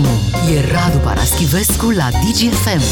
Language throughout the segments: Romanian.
maximum. E Radu Paraschivescu la DGFM.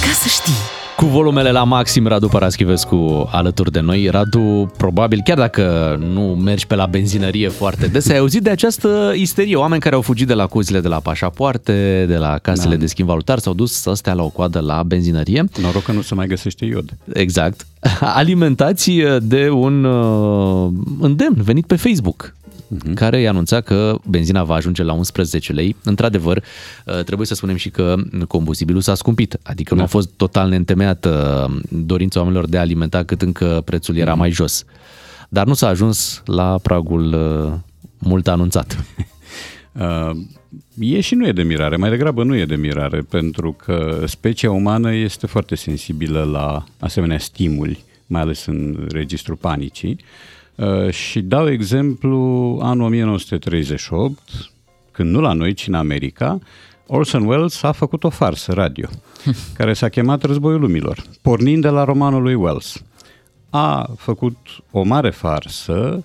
Ca să știi! Cu volumele la maxim, Radu Paraschivescu alături de noi. Radu, probabil, chiar dacă nu mergi pe la benzinărie foarte des, ai auzit de această isterie. Oameni care au fugit de la cuzile de la pașapoarte, de la casele da. de schimb valutar, s-au dus să stea la o coadă la benzinărie. Noroc că nu se mai găsește iod. Exact. Alimentați de un uh, îndemn venit pe Facebook uh-huh. care i-a anunțat că benzina va ajunge la 11 lei. Într-adevăr, uh, trebuie să spunem și că combustibilul s-a scumpit, adică da. nu a fost total neîntemeiată uh, dorința oamenilor de a alimenta cât încă prețul era uh-huh. mai jos. Dar nu s-a ajuns la pragul uh, mult anunțat. Uh, e și nu e de mirare, mai degrabă nu e de mirare, pentru că specia umană este foarte sensibilă la asemenea stimuli, mai ales în registrul panicii. Uh, și dau exemplu anul 1938, când nu la noi, ci în America, Orson Welles a făcut o farsă radio, care s-a chemat Războiul Lumilor, pornind de la romanul lui Wells. A făcut o mare farsă Uh,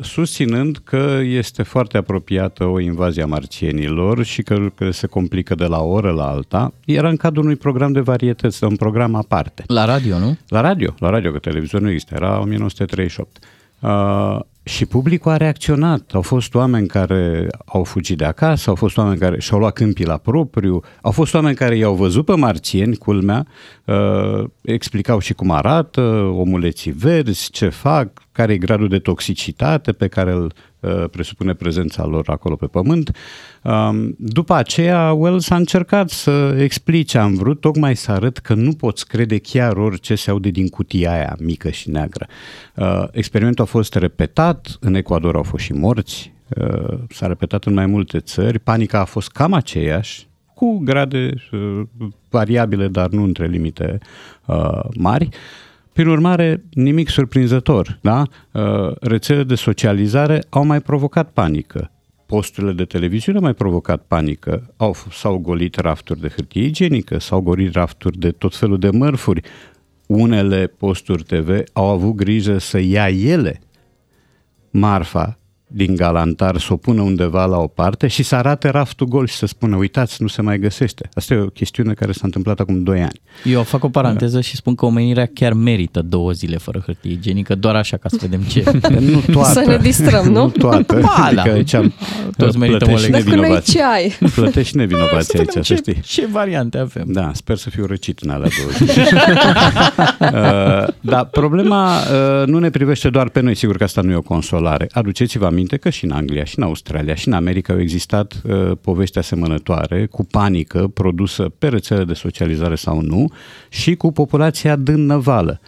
susținând că este foarte apropiată o invazie a marcienilor și că, că se complică de la o oră la alta. Era în cadrul unui program de varietăți, de un program aparte. La radio, nu? La radio, la radio, că televizor nu există, era 1938. Uh, și publicul a reacționat. Au fost oameni care au fugit de acasă, au fost oameni care și-au luat câmpii la propriu, au fost oameni care i-au văzut pe marțieni, culmea, uh, explicau și cum arată, omuleții verzi, ce fac, care e gradul de toxicitate pe care îl uh, presupune prezența lor acolo pe pământ. Um, după aceea, Wells a încercat să explice, am vrut tocmai să arăt că nu poți crede chiar orice se aude din cutia aia mică și neagră. Uh, experimentul a fost repetat, în Ecuador au fost și morți, uh, s-a repetat în mai multe țări, panica a fost cam aceeași, cu grade variabile, dar nu între limite mari. Prin urmare, nimic surprinzător, da? Uh, rețelele de socializare au mai provocat panică. Posturile de televiziune au mai provocat panică. Au, s-au golit rafturi de hârtie igienică, s-au golit rafturi de tot felul de mărfuri. Unele posturi TV au avut grijă să ia ele marfa din galantar să o pună undeva la o parte și să arate raftul gol și să spună, uitați, nu se mai găsește. Asta e o chestiune care s-a întâmplat acum 2 ani. Eu fac o paranteză și spun că omenirea chiar merită două zile fără hârtie igienică, doar așa ca să vedem ce. nu toată. Să ne distrăm, nu? Nu toată. Ba, adică da. aici am, Toți merităm o lecție. Dacă nu ce ai. Plătești nevinovații aici, ce, să știi. ce variante avem. Da, sper să fiu răcit în alea două zile. uh, dar problema uh, nu ne privește doar pe noi, sigur că asta nu e o consolare. Aduceți-vă aminte că și în Anglia și în Australia și în America au existat uh, povești asemănătoare cu panică produsă pe rețele de socializare sau nu și cu populația dânnăvală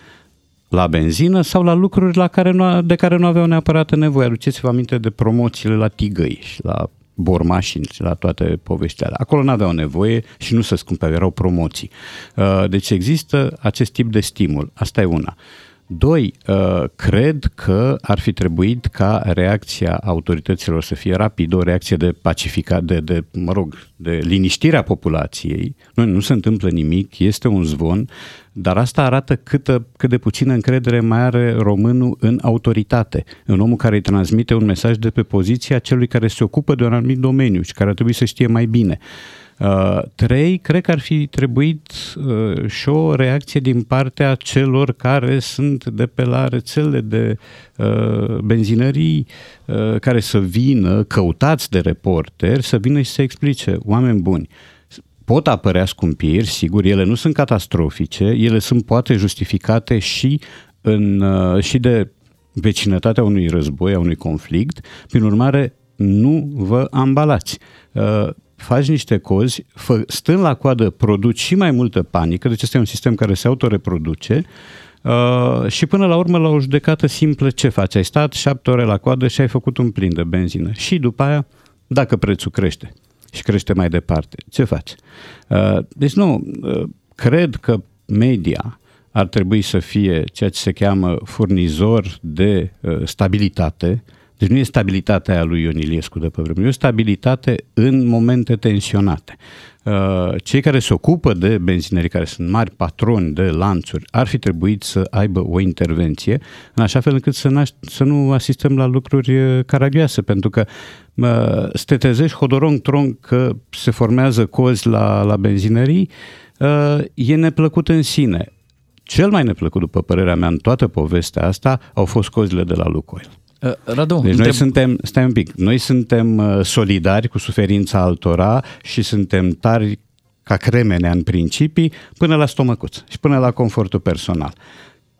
la benzină sau la lucruri la care nu, de care nu aveau neapărat nevoie. Aduceți-vă aminte de promoțiile la tigăi și la bormașini și la toate poveștile alea. Acolo nu aveau nevoie și nu se scumpeau, erau promoții. Uh, deci există acest tip de stimul. Asta e una. Doi, uh, cred că ar fi trebuit ca reacția autorităților să fie rapidă, o reacție de pacifica, de, de mă rog, de liniștirea populației. Nu, nu se întâmplă nimic, este un zvon, dar asta arată câtă, cât de puțină încredere mai are românul în autoritate, în omul care îi transmite un mesaj de pe poziția celui care se ocupă de un anumit domeniu și care ar trebui să știe mai bine. Uh, trei, cred că ar fi trebuit uh, și o reacție din partea celor care sunt de pe la rețele de uh, benzinării uh, care să vină, căutați de reporteri, să vină și să explice, oameni buni, pot apărea scumpiri, sigur, ele nu sunt catastrofice, ele sunt poate justificate și, în, uh, și de vecinătatea unui război, a unui conflict, prin urmare, nu vă ambalați. Uh, faci niște cozi, fă, stând la coadă, produci și mai multă panică, deci este un sistem care se autoreproduce uh, și până la urmă la o judecată simplă ce faci? Ai stat șapte ore la coadă și ai făcut un plin de benzină și după aia, dacă prețul crește și crește mai departe, ce faci? Uh, deci nu, uh, cred că media ar trebui să fie ceea ce se cheamă furnizor de uh, stabilitate, deci nu e stabilitatea aia lui Ion Iliescu de pe vremuri, e o stabilitate în momente tensionate. Uh, cei care se ocupă de benzinării, care sunt mari patroni de lanțuri, ar fi trebuit să aibă o intervenție în așa fel încât să, să nu asistăm la lucruri uh, caragioase, pentru că uh, să te trezești hodorong-trong că se formează cozi la, la benzinării, e neplăcut în sine. Cel mai neplăcut, după părerea mea, în toată povestea asta, au fost cozile de la Lucoil. Uh, Radu, deci întreb... noi suntem, stai un pic, noi suntem uh, solidari cu suferința altora și suntem tari ca cremenea în principii până la stomăcuț și până la confortul personal.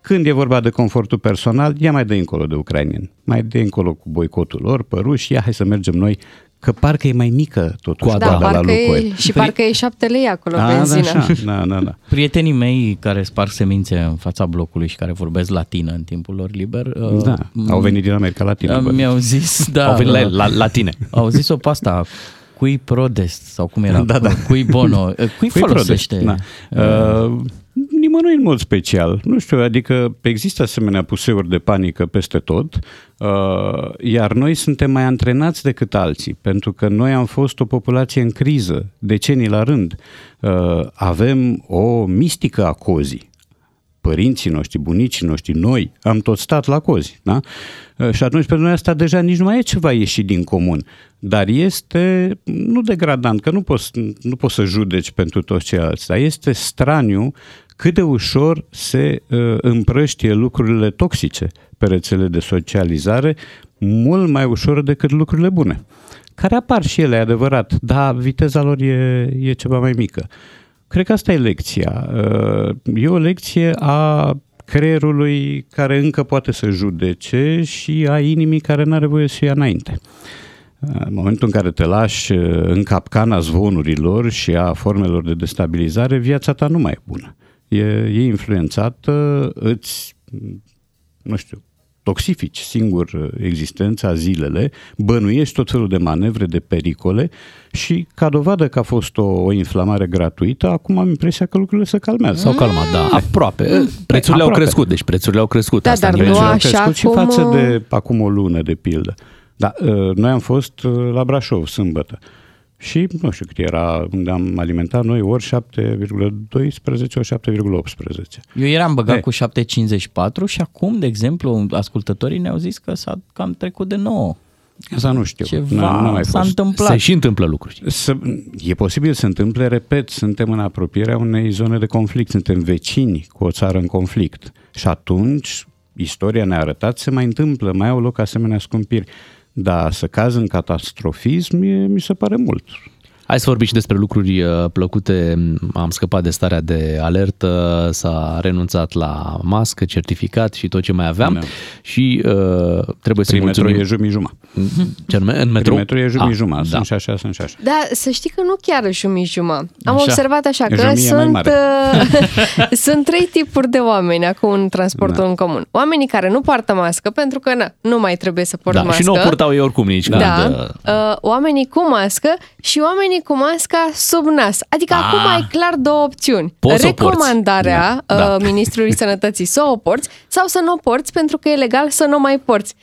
Când e vorba de confortul personal, ia mai de încolo de ucrainieni, mai de încolo cu boicotul lor, păruși, ia hai să mergem noi că parcă e mai mică totuși da, da, la Lucoil. Și Pri... parcă e șapte lei acolo A, benzina. Da, da, da, da. Prietenii mei care sparg semințe în fața blocului și care vorbesc latină în timpul lor liber. Uh, da, uh, au venit din America Latină. Uh, mi-au zis, da. Au venit la, la latine. Au zis-o pe asta, cui prodest sau cum era, da, da. cui bono, cui, cui folosește? Prodest, da. uh, nimănui în mod special. Nu știu, adică există asemenea puseuri de panică peste tot, uh, iar noi suntem mai antrenați decât alții, pentru că noi am fost o populație în criză, decenii la rând. Uh, avem o mistică a cozii părinții noștri, bunicii noștri, noi, am tot stat la cozi, da? Uh, și atunci pentru noi asta deja nici nu mai e ceva ieșit din comun, dar este, nu degradant, că nu poți, nu poți să judeci pentru toți ceilalți, dar este straniu cât de ușor se uh, împrăștie lucrurile toxice pe rețele de socializare, mult mai ușor decât lucrurile bune. Care apar și ele, adevărat, dar viteza lor e, e ceva mai mică. Cred că asta e lecția. Uh, e o lecție a creierului care încă poate să judece și a inimii care nu are voie să ia înainte. În momentul în care te lași uh, în capcana zvonurilor și a formelor de destabilizare, viața ta nu mai e bună e, e influențată, îți, nu știu, toxifici singur existența, zilele, bănuiești tot felul de manevre, de pericole și ca dovadă că a fost o, o inflamare gratuită, acum am impresia că lucrurile se calmează. S-au calmat, da, aproape. Prețurile aproape. au crescut, deci prețurile au crescut. Da, Asta dar nu așa au crescut cum... și față de acum o lună, de pildă. Da, ă, noi am fost ă, la Brașov sâmbătă și nu știu cât era, unde am alimentat noi, ori 7,12, ori 7,18. Eu eram băgat He. cu 7,54 și acum, de exemplu, ascultătorii ne-au zis că s-a cam trecut de 9. Asta nu știu. Ceva nu, nu mai s-a fost. întâmplat. Se și întâmplă lucruri. Să, e posibil să întâmple, repet, suntem în apropierea unei zone de conflict, suntem vecini cu o țară în conflict. Și atunci, istoria ne-a arătat, se mai întâmplă, mai au loc asemenea scumpiri. Dar să caz în catastrofism mi se pare mult. Hai să vorbim și despre lucruri uh, plăcute. Am scăpat de starea de alertă, s-a renunțat la mască, certificat și tot ce mai aveam da. și uh, trebuie să mulțumim. e jumii Ce anume? În metro? metro e jumii ah, Sunt da. și așa, sunt și așa. Da, să știi că nu chiar jumii Am așa. observat așa e că sunt, uh, sunt trei tipuri de oameni acum în transportul da. în comun. Oamenii care nu poartă mască pentru că na, nu mai trebuie să portă da, mască. Și nu o purtau ei oricum nici. Da. Când, uh, uh, oamenii cu mască și oamenii oamenii cu masca sub nas. Adică A, acum ai clar două opțiuni. Poți Recomandarea da, da. Uh, Ministrului Sănătății să o porți sau să nu o porți pentru că e legal să nu o mai porți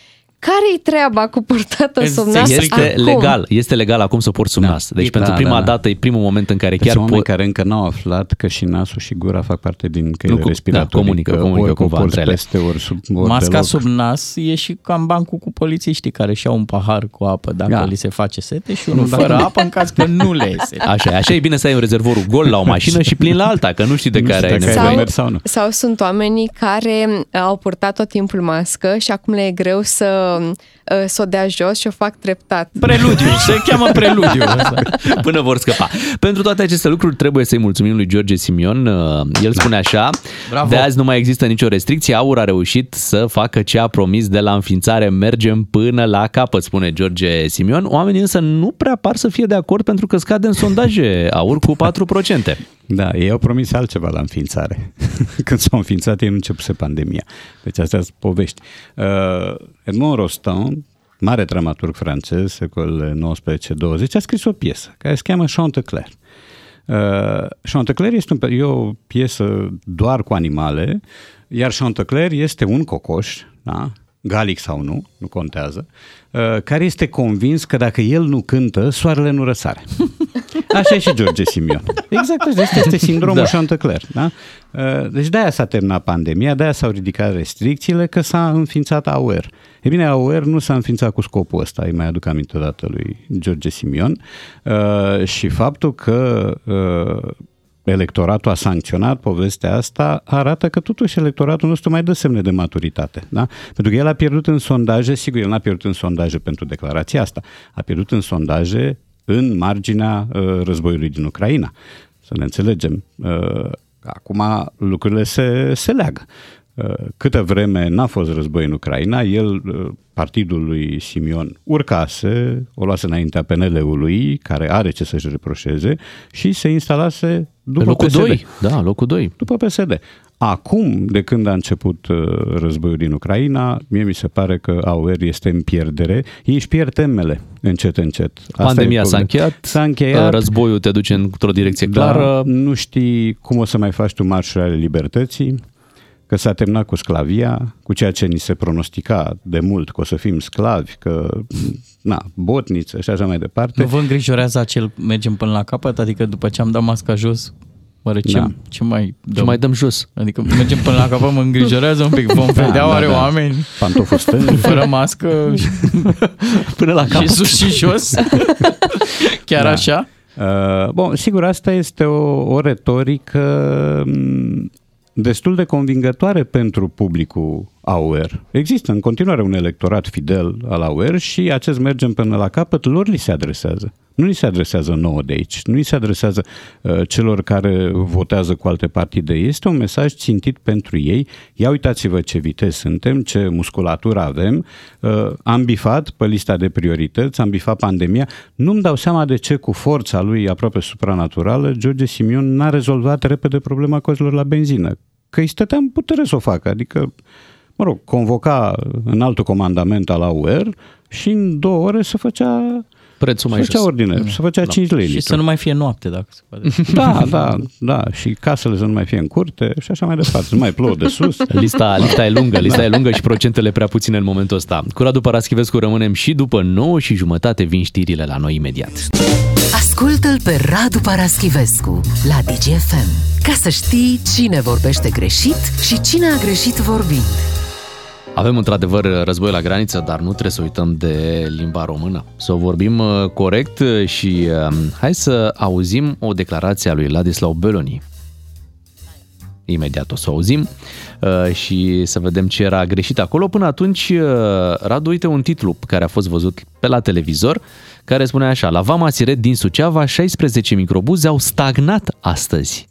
care-i treaba cu purtată sub nas Este acum? legal, este legal acum să porți sub da. nas. Deci da, pentru prima da, da. dată e primul moment în care chiar poți... care încă n-au aflat că și nasul și gura fac parte din căile nu, respiratorii. Da, comunică, comunică ori cumva între peste, ori sub, ori Masca deloc. sub nas e și cam bancul cu polițiștii care și-au un pahar cu apă dacă da. li se face sete și unul fără apă în caz că nu le iese. Așa, așa e bine să ai un rezervorul gol la o mașină și plin la alta, că nu știi de nu care ai nevoie. Sau, sau, nu. sau sunt oamenii care au purtat tot timpul mască și acum le e greu să Uh, să o dea jos și o fac treptat. Preludiu, se cheamă preludiu. Până vor scăpa. Pentru toate aceste lucruri trebuie să-i mulțumim lui George Simion. Uh, el spune așa, Bravo. de azi nu mai există nicio restricție, Aur a reușit să facă ce a promis de la înființare, mergem până la capăt, spune George Simion. Oamenii însă nu prea par să fie de acord pentru că scade în sondaje Aur cu 4%. Da, ei au promis altceva la înființare. Când s-au înființat, ei nu începuse pandemia. Deci astea sunt povești. Uh, Edmond Rostand, mare dramaturg francez, secol 19-20, a scris o piesă care se cheamă Chantecler. Uh, Chantecler este un, e o piesă doar cu animale, iar Chantecler este un cocoș, da? galic sau nu, nu contează, uh, care este convins că dacă el nu cântă, soarele nu răsare. Așa e și George Simion. Exact așa, este, este sindromul da. Chanticleer. Da? Uh, deci de-aia s-a terminat pandemia, de-aia s-au ridicat restricțiile, că s-a înființat AUR. E bine, AUR nu s-a înființat cu scopul ăsta, îi mai aduc aminte odată lui George Simion, uh, și faptul că uh, electoratul a sancționat povestea asta, arată că totuși electoratul nostru mai dă semne de maturitate. Da? Pentru că el a pierdut în sondaje, sigur, el n-a pierdut în sondaje pentru declarația asta, a pierdut în sondaje în marginea uh, războiului din Ucraina. Să ne înțelegem. Uh, acum lucrurile se, se leagă. Uh, câtă vreme n-a fost război în Ucraina, el, uh, partidul lui Simion, urcase, o luase înaintea PNL-ului, care are ce să-și reproșeze, și se instalase după locul PSD. 2. Da, locul 2. După PSD. Acum, de când a început uh, războiul din Ucraina, mie mi se pare că AUR este în pierdere. Ei își pierd temele încet, încet. Asta Pandemia s-a încheiat, s-a încheiat, războiul te duce într-o direcție da, clară. Da, nu știi cum o să mai faci tu marșul ale libertății, că s-a terminat cu sclavia, cu ceea ce ni se pronostica de mult, că o să fim sclavi, că, na, botniță și așa mai departe. Nu vă îngrijorează acel mergem până la capăt? Adică după ce am dat masca jos, Oare ce, da. ce mai dăm? Ce mai dăm jos? Adică mergem până la capăt, mă îngrijorează un pic. Vom da, vedea da, oare da. oameni Pantoful stâng. fără mască până la capăt. Și sus și jos? Chiar da. așa? Uh, bun, sigur, asta este o, o retorică mm, destul de convingătoare pentru publicul AUR. Există în continuare un electorat fidel al AUR și acest mergem până la capăt, lor li se adresează. Nu li se adresează nouă de aici, nu li se adresează uh, celor care votează cu alte partide. Este un mesaj țintit pentru ei. Ia uitați-vă ce vitezi suntem, ce musculatură avem. Uh, am bifat pe lista de priorități, am bifat pandemia. Nu-mi dau seama de ce cu forța lui aproape supranaturală George Simion n-a rezolvat repede problema cozelor la benzină. Că îi stătea în putere să o facă, adică mă rog, convoca în altul comandament al AUR și în două ore se făcea prețul mai făcea jos. ordine, mm. se făcea da. 5 lei. Și să nu mai fie noapte, dacă se poate. Da, da, da. Și casele să nu mai fie în curte și așa mai departe. Să nu mai plouă de sus. Lista, lista e lungă, lista e lungă și procentele prea puține în momentul ăsta. Cu Radu Paraschivescu rămânem și după 9 și jumătate vin știrile la noi imediat. Ascultă-l pe Radu Paraschivescu la DGFM ca să știi cine vorbește greșit și cine a greșit vorbind. Avem într-adevăr război la graniță, dar nu trebuie să uităm de limba română. Să o vorbim uh, corect și um, hai să auzim o declarație a lui Ladislau Beloni. Imediat o să o auzim uh, și să vedem ce era greșit acolo. Până atunci, uh, Radu, uite un titlu care a fost văzut pe la televizor, care spune așa, la Vama Siret din Suceava, 16 microbuze au stagnat astăzi.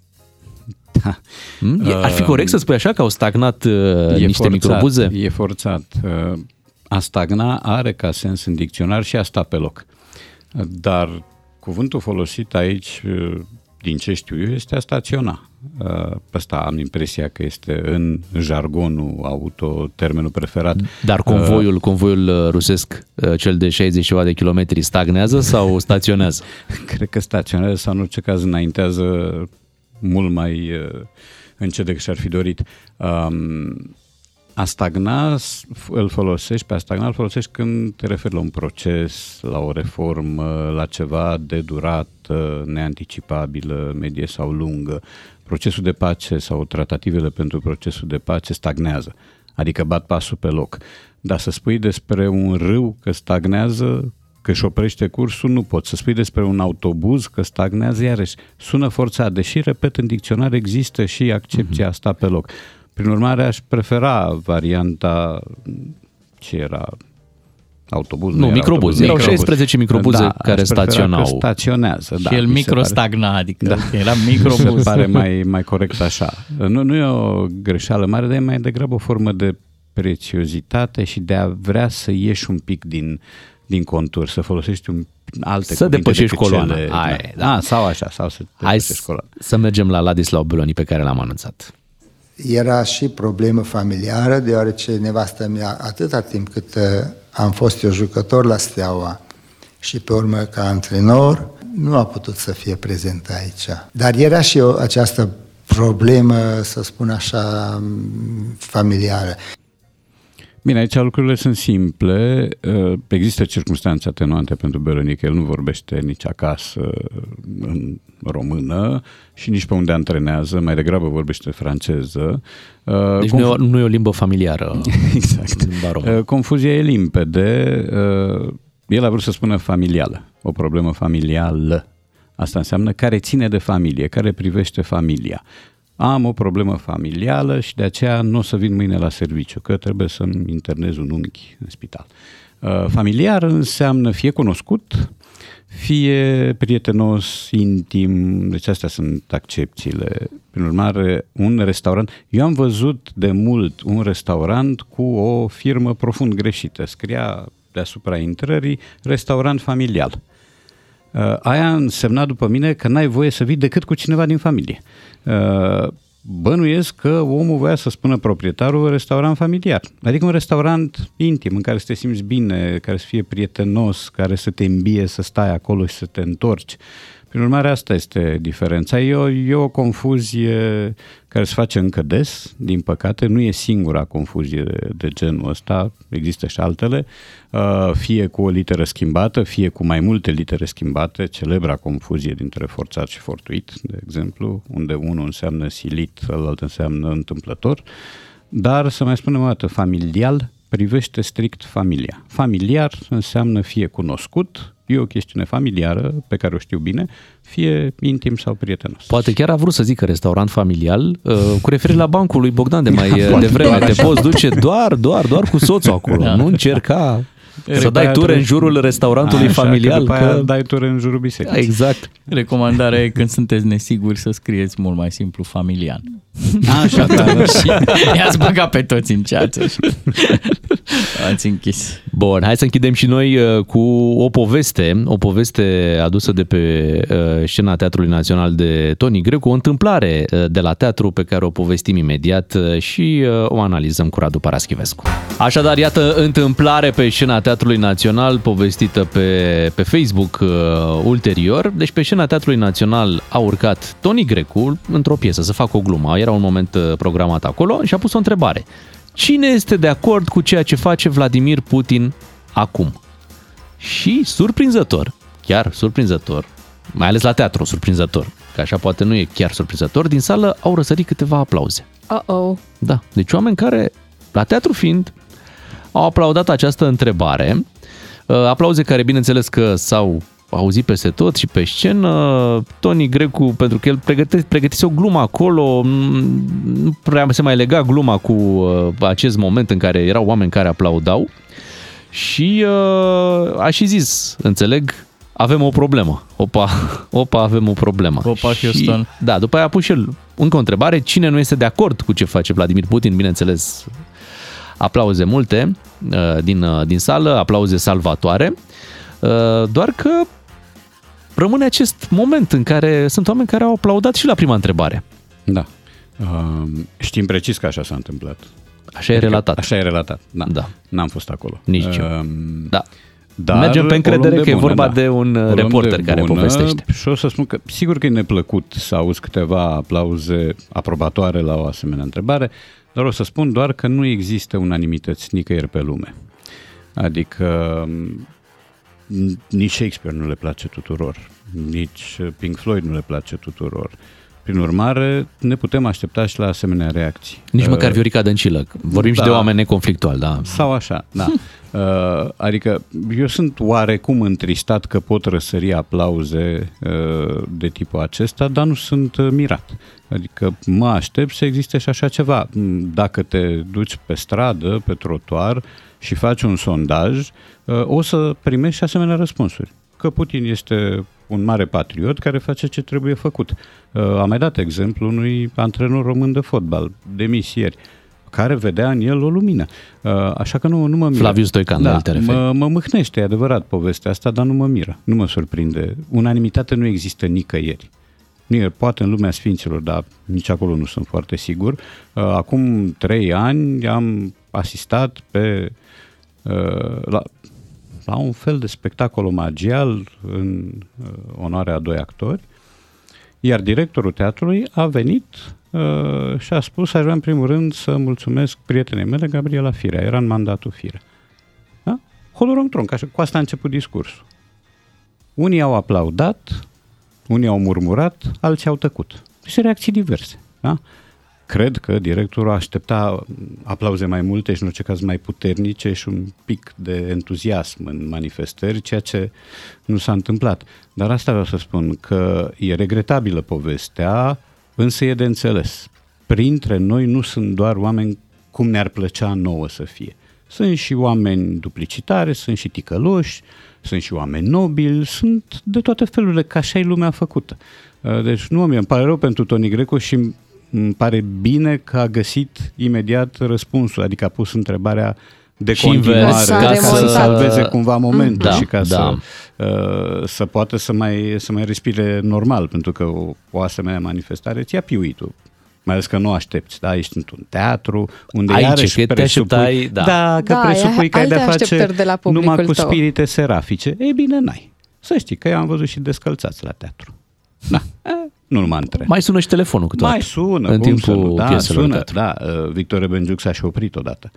Da. Hmm? Ar fi corect să spui așa că au stagnat uh, e niște forțat, microbuze? E forțat. Uh, a stagna are ca sens în dicționar și a sta pe loc. Dar cuvântul folosit aici, uh, din ce știu eu, este a staționa. Uh, ăsta am impresia că este în jargonul auto termenul preferat. Dar convoiul, uh, convoiul rusesc, cel de 60 ceva de kilometri, stagnează sau staționează? Cred că staționează sau în orice caz înaintează mult mai uh, încet decât și-ar fi dorit. Um, a stagna îl folosești, pe a stagna îl folosești când te referi la un proces, la o reformă, la ceva de durat, neanticipabilă, medie sau lungă. Procesul de pace sau tratativele pentru procesul de pace stagnează, adică bat pasul pe loc. Dar să spui despre un râu că stagnează, că își oprește cursul, nu poți. Să spui despre un autobuz că stagnează, iarăși sună forța, deși, repet, în dicționar există și accepția mhm. asta pe loc. Prin urmare, aș prefera varianta ce era autobuz. Nu, nu microbuz. Erau 16 microbuze da, care staționau. staționează, da. Și el microstagna, adică da. era microbuz. Se pare mai, mai corect așa. Nu, nu e o greșeală mare, dar e mai degrabă o formă de prețiozitate și de a vrea să ieși un pic din din contur, să folosești un, alte Să depășești coloana. Cele, Aia, da. da. sau așa, sau să Hai coloana. să mergem la Ladislau Beloni pe care l-am anunțat. Era și problemă familiară, deoarece nevastă mea, atâta timp cât uh, am fost eu jucător la Steaua și pe urmă ca antrenor, nu a putut să fie prezent aici. Dar era și o, această problemă, să spun așa, familiară. Bine, aici lucrurile sunt simple. Uh, există circunstanțe atenuante pentru Berenic. El nu vorbește nici acasă în română și nici pe unde antrenează, mai degrabă vorbește franceză. Uh, deci Conf... nu, e o, nu e o limbă familiară. exact. Limba uh, Confuzia e limpede. El a vrut să spună familială, o problemă familială. Asta înseamnă care ține de familie, care privește familia am o problemă familială și de aceea nu o să vin mâine la serviciu, că trebuie să-mi internez un unchi în spital. Uh, familiar înseamnă fie cunoscut, fie prietenos, intim, deci astea sunt accepțiile. Prin urmare, un restaurant, eu am văzut de mult un restaurant cu o firmă profund greșită, scria deasupra intrării restaurant familial. Uh, aia însemna după mine că n-ai voie să vii decât cu cineva din familie. Uh, bănuiesc că omul voia să spună proprietarul restaurant familiar. Adică un restaurant intim, în care să te simți bine, care să fie prietenos, care să te îmbie să stai acolo și să te întorci. Prin urmare, asta este diferența. E o, e o confuzie care se face încă des, din păcate. Nu e singura confuzie de, de genul ăsta, există și altele. Uh, fie cu o literă schimbată, fie cu mai multe litere schimbate, celebra confuzie dintre forțat și fortuit, de exemplu, unde unul înseamnă silit, celălalt înseamnă întâmplător. Dar, să mai spunem o dată, familial privește strict familia. Familiar înseamnă fie cunoscut, e o chestiune familiară pe care o știu bine, fie intim sau prietenos. Poate chiar a vrut să zică restaurant familial, uh, cu referire la bancul lui Bogdan de mai uh, devreme. Te poți duce doar, doar, doar cu soțul acolo. Da. Nu încerca să dai ture în jurul restaurantului Așa, familial. Că, că dai ture în jurul bisericii. Exact. Recomandarea e când sunteți nesiguri să scrieți mult mai simplu familian. Așa, da. și i-ați băgat pe toți în ceață și ați închis. Bun, hai să închidem și noi uh, cu o poveste, o poveste adusă de pe uh, scena Teatrului Național de Toni Grecu, o întâmplare uh, de la teatru pe care o povestim imediat și o analizăm cu Radu Paraschivescu. Așadar, iată întâmplare pe scena Teatrului Național povestită pe, pe Facebook uh, ulterior. Deci pe scena Teatrului Național a urcat Toni Grecu într-o piesă să facă o glumă. Era un moment uh, programat acolo și a pus o întrebare. Cine este de acord cu ceea ce face Vladimir Putin acum? Și surprinzător, chiar surprinzător, mai ales la teatru surprinzător, că așa poate nu e chiar surprinzător, din sală au răsărit câteva aplauze. Uh-oh. Da, deci oameni care, la teatru fiind, au aplaudat această întrebare. Uh, aplauze care, bineînțeles, că s-au auzit peste tot și pe scenă. Tony Grecu, pentru că el pregăte, pregătise o glumă acolo, nu prea se mai lega gluma cu uh, acest moment în care erau oameni care aplaudau și uh, a și zis, înțeleg, avem o problemă. Opa, opa, avem o problemă. Opa, Houston. Și, da, după aia a pus și el încă o întrebare, cine nu este de acord cu ce face Vladimir Putin, bineînțeles, aplauze multe uh, din, uh, din sală, aplauze salvatoare, uh, doar că rămâne acest moment în care sunt oameni care au aplaudat și la prima întrebare. Da. Știm precis că așa s-a întâmplat. Așa e adică relatat. Așa e relatat, da. da. N-am fost acolo. Nici uh, eu. Da. Dar Mergem pe încredere că bună, e vorba da. de un o reporter de care bună, povestește. Și o să spun că sigur că e neplăcut să auzi câteva aplauze aprobatoare la o asemenea întrebare, dar o să spun doar că nu există unanimități nicăieri pe lume. Adică nici Shakespeare nu le place tuturor, nici Pink Floyd nu le place tuturor. Prin urmare, ne putem aștepta și la asemenea reacții. Nici măcar uh, Viorica Dăncilă. Vorbim da, și de oameni neconflictuali, da. Sau așa, da. Uh, adică eu sunt oarecum întristat că pot răsări aplauze uh, de tipul acesta, dar nu sunt mirat. Adică mă aștept să existe și așa ceva. Dacă te duci pe stradă, pe trotuar și faci un sondaj, o să primești și asemenea răspunsuri. Că Putin este un mare patriot care face ce trebuie făcut. Uh, am mai dat exemplu unui antrenor român de fotbal, demis ieri, care vedea în el o lumină. Uh, așa că nu, nu mă miră. Flavius Stoican, da, te mă, mă mâhnește, e adevărat povestea asta, dar nu mă miră, nu mă surprinde. Unanimitate nu există nicăieri. Poate în lumea sfinților, dar nici acolo nu sunt foarte sigur. Uh, acum trei ani am asistat pe la, la un fel de spectacol omagial în uh, onoarea a doi actori, iar directorul teatrului a venit uh, și a spus, aș vrea în primul rând să mulțumesc prietenei mele, Gabriela Firea, era în mandatul Firea. Da? Holorom tronc, așa, cu asta a început discursul. Unii au aplaudat, unii au murmurat, alții au tăcut. Și reacții diverse. Da? Cred că directorul aștepta aplauze mai multe și în orice caz mai puternice și un pic de entuziasm în manifestări, ceea ce nu s-a întâmplat. Dar asta vreau să spun, că e regretabilă povestea, însă e de înțeles. Printre noi nu sunt doar oameni cum ne-ar plăcea nouă să fie. Sunt și oameni duplicitare, sunt și ticăloși, sunt și oameni nobili, sunt de toate felurile, ca așa e lumea făcută. Deci nu, mi îmi pare rău pentru Toni Greco și îmi pare bine că a găsit imediat răspunsul, adică a pus întrebarea de și continuare invers, ca să salveze cumva momentul da, și ca da. să, uh, să poată să mai, să mai respire normal, pentru că o, o asemenea manifestare ți-a piuitul. Mai ales că nu aștepți, da? Ești într-un teatru unde Aici, iarăși că presupui, da. da, că da, presupui că ai de face de la numai cu tău. spirite serafice. Ei bine, n-ai. Să știi că eu am văzut și descălțați la teatru. Da. Nu numai între. Mai sună și telefonul cu Mai sună. În timpul da, pieselor sună, da. Uh, Victor Rebenjuc s-a și oprit odată.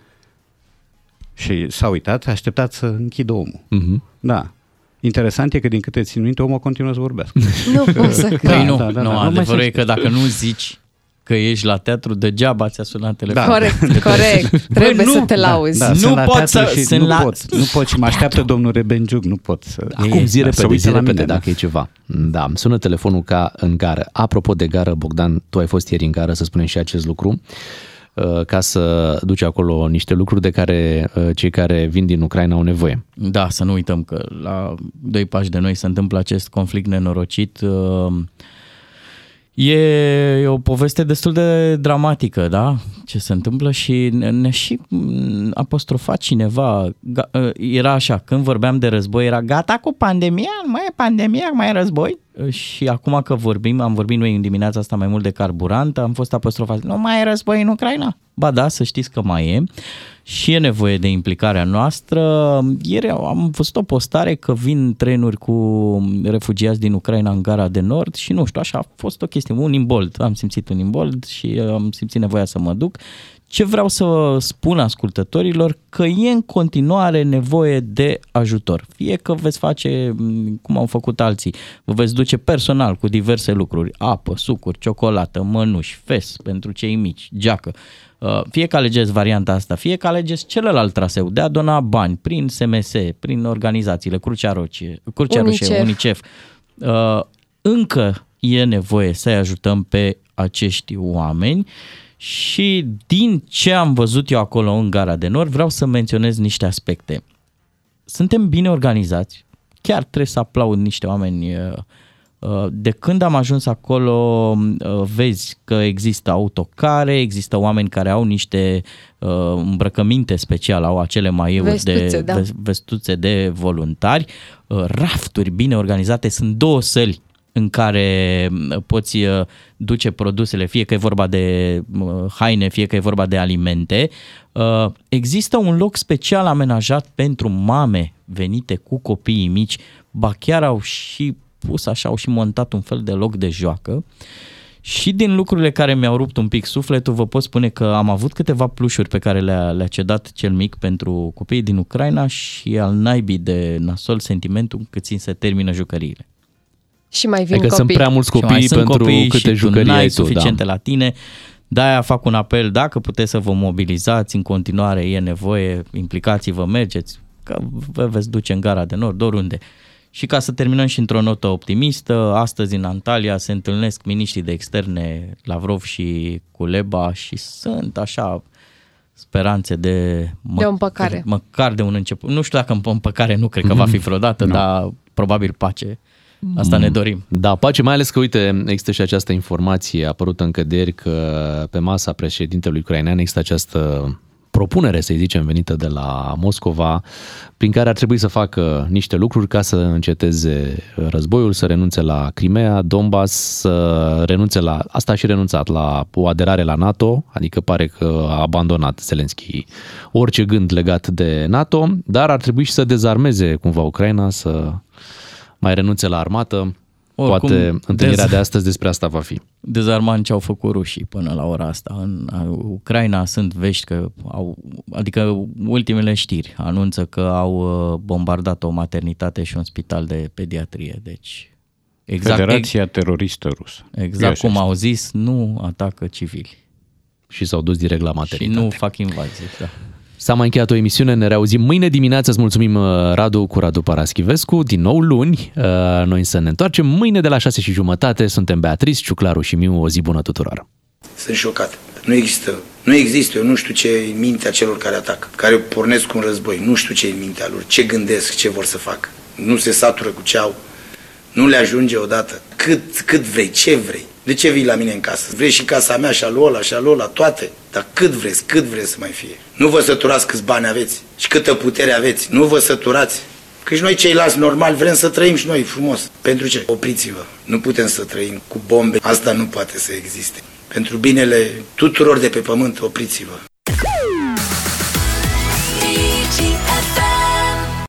Și s-a uitat, a așteptat să închidă omul. Uh-huh. Da. Interesant e că din câte țin minte, omul continuă să vorbească. Nu pot să cred. Da, nu, da, da, nu, da, adevărul e că dacă nu zici că ești la teatru, degeaba ți-a sunat telefonul. Da. Corect, corect. Trebuie Bă, nu, să te lauzi. Da, da, nu pot să... Și sunt nu la... pot, nu pot și mă așteaptă domnul Rebenjuc, nu pot să... Acum zi repede, zi repede dacă e ceva. Da, sună telefonul ca în gară. Apropo de gară, Bogdan, tu ai fost ieri în gară, să spunem și acest lucru uh, ca să duci acolo niște lucruri de care uh, cei care vin din Ucraina au nevoie. Da, să nu uităm că la doi pași de noi se întâmplă acest conflict nenorocit. Uh, E o poveste destul de dramatică, da? Ce se întâmplă și ne și apostrofat cineva. Era așa, când vorbeam de război, era gata cu pandemia, mai e pandemia, mai e război. Și acum că vorbim, am vorbit noi în dimineața asta mai mult de carburant, am fost apostrofat, nu mai e război în Ucraina. Ba da, să știți că mai e și e nevoie de implicarea noastră. Ieri am văzut o postare că vin trenuri cu refugiați din Ucraina în gara de nord și nu știu, așa a fost o chestie, un imbold, am simțit un imbold și am simțit nevoia să mă duc. Ce vreau să spun ascultătorilor, că e în continuare nevoie de ajutor. Fie că veți face cum au făcut alții, vă veți duce personal cu diverse lucruri, apă, sucuri, ciocolată, mănuși, fes pentru cei mici, geacă, Uh, fie că alegeți varianta asta, fie că alegeți celălalt traseu de a dona bani prin SMS, prin organizațiile Crucea, Rocie, Crucea Unicef. Roșie, Unicef, uh, încă e nevoie să-i ajutăm pe acești oameni și din ce am văzut eu acolo în Gara de Nord, vreau să menționez niște aspecte. Suntem bine organizați, chiar trebuie să aplaud niște oameni uh, Uh, de când am ajuns acolo, uh, vezi că există autocare, există oameni care au niște uh, îmbrăcăminte speciale, au acele maiuri vestuțe, de da. vestuțe de voluntari, rafturi bine organizate, sunt două săli în care poți duce produsele, fie că e vorba de haine, fie că e vorba de alimente. Există un loc special amenajat pentru mame venite cu copiii mici, ba chiar au și pus așa, au și montat un fel de loc de joacă. Și din lucrurile care mi-au rupt un pic sufletul, vă pot spune că am avut câteva plușuri pe care le-a, le cedat cel mic pentru copiii din Ucraina și al naibii de nasol sentimentul cât țin să termină jucăriile. Și mai vin adică copii. sunt prea mulți copii pentru copii câte și jucării tu ai tu, suficiente da. la tine. De-aia fac un apel, dacă puteți să vă mobilizați, în continuare e nevoie, implicați-vă, mergeți, că vă veți duce în gara de nord, oriunde. Și ca să terminăm și într-o notă optimistă, astăzi în Antalya se întâlnesc miniștrii de externe Lavrov și Culeba și sunt așa speranțe de... Mă, de o împăcare. Măcar de un început. Nu știu dacă împăcare nu cred că va fi vreodată, no. dar probabil pace. Asta ne dorim. Da, pace, mai ales că, uite, există și această informație apărută în căderi că pe masa președintelui ucrainean există această propunere, să zicem, venită de la Moscova, prin care ar trebui să facă niște lucruri ca să înceteze războiul, să renunțe la Crimea, Donbass, să renunțe la, asta a și renunțat, la o aderare la NATO, adică pare că a abandonat Zelensky orice gând legat de NATO, dar ar trebui și să dezarmeze cumva Ucraina, să mai renunțe la armată, Oricum, Poate întâlnirea dez... de astăzi despre asta va fi. Dezarmant ce au făcut rușii până la ora asta. În Ucraina sunt vești că au, adică ultimele știri anunță că au uh, bombardat o maternitate și un spital de pediatrie. Deci exact, Federația ex, Teroristă Rusă. Exact cum au zis, nu atacă civili. Și s-au dus direct la maternitate. Și nu fac invazii, da. S-a mai încheiat o emisiune, ne reauzim mâine dimineață, îți mulțumim uh, Radu cu Radu Paraschivescu, din nou luni, uh, noi să ne întoarcem mâine de la 6 și jumătate, suntem Beatrice, Ciuclaru și Miu, o zi bună tuturor. Sunt șocat, nu există, nu există, eu nu știu ce e în mintea celor care atacă, care pornesc un război, nu știu ce e în mintea lor, ce gândesc, ce vor să facă, nu se satură cu ce au, nu le ajunge odată, cât, cât vrei, ce vrei, de ce vii la mine în casă? Vrei și casa mea, și a lui ăla, și a lui ăla, toate. Dar cât vreți, cât vreți să mai fie? Nu vă săturați câți bani aveți și câtă putere aveți. Nu vă săturați. Că și noi ceilalți normal vrem să trăim și noi frumos. Pentru ce? Opriți-vă. Nu putem să trăim cu bombe. Asta nu poate să existe. Pentru binele tuturor de pe pământ, opriți-vă.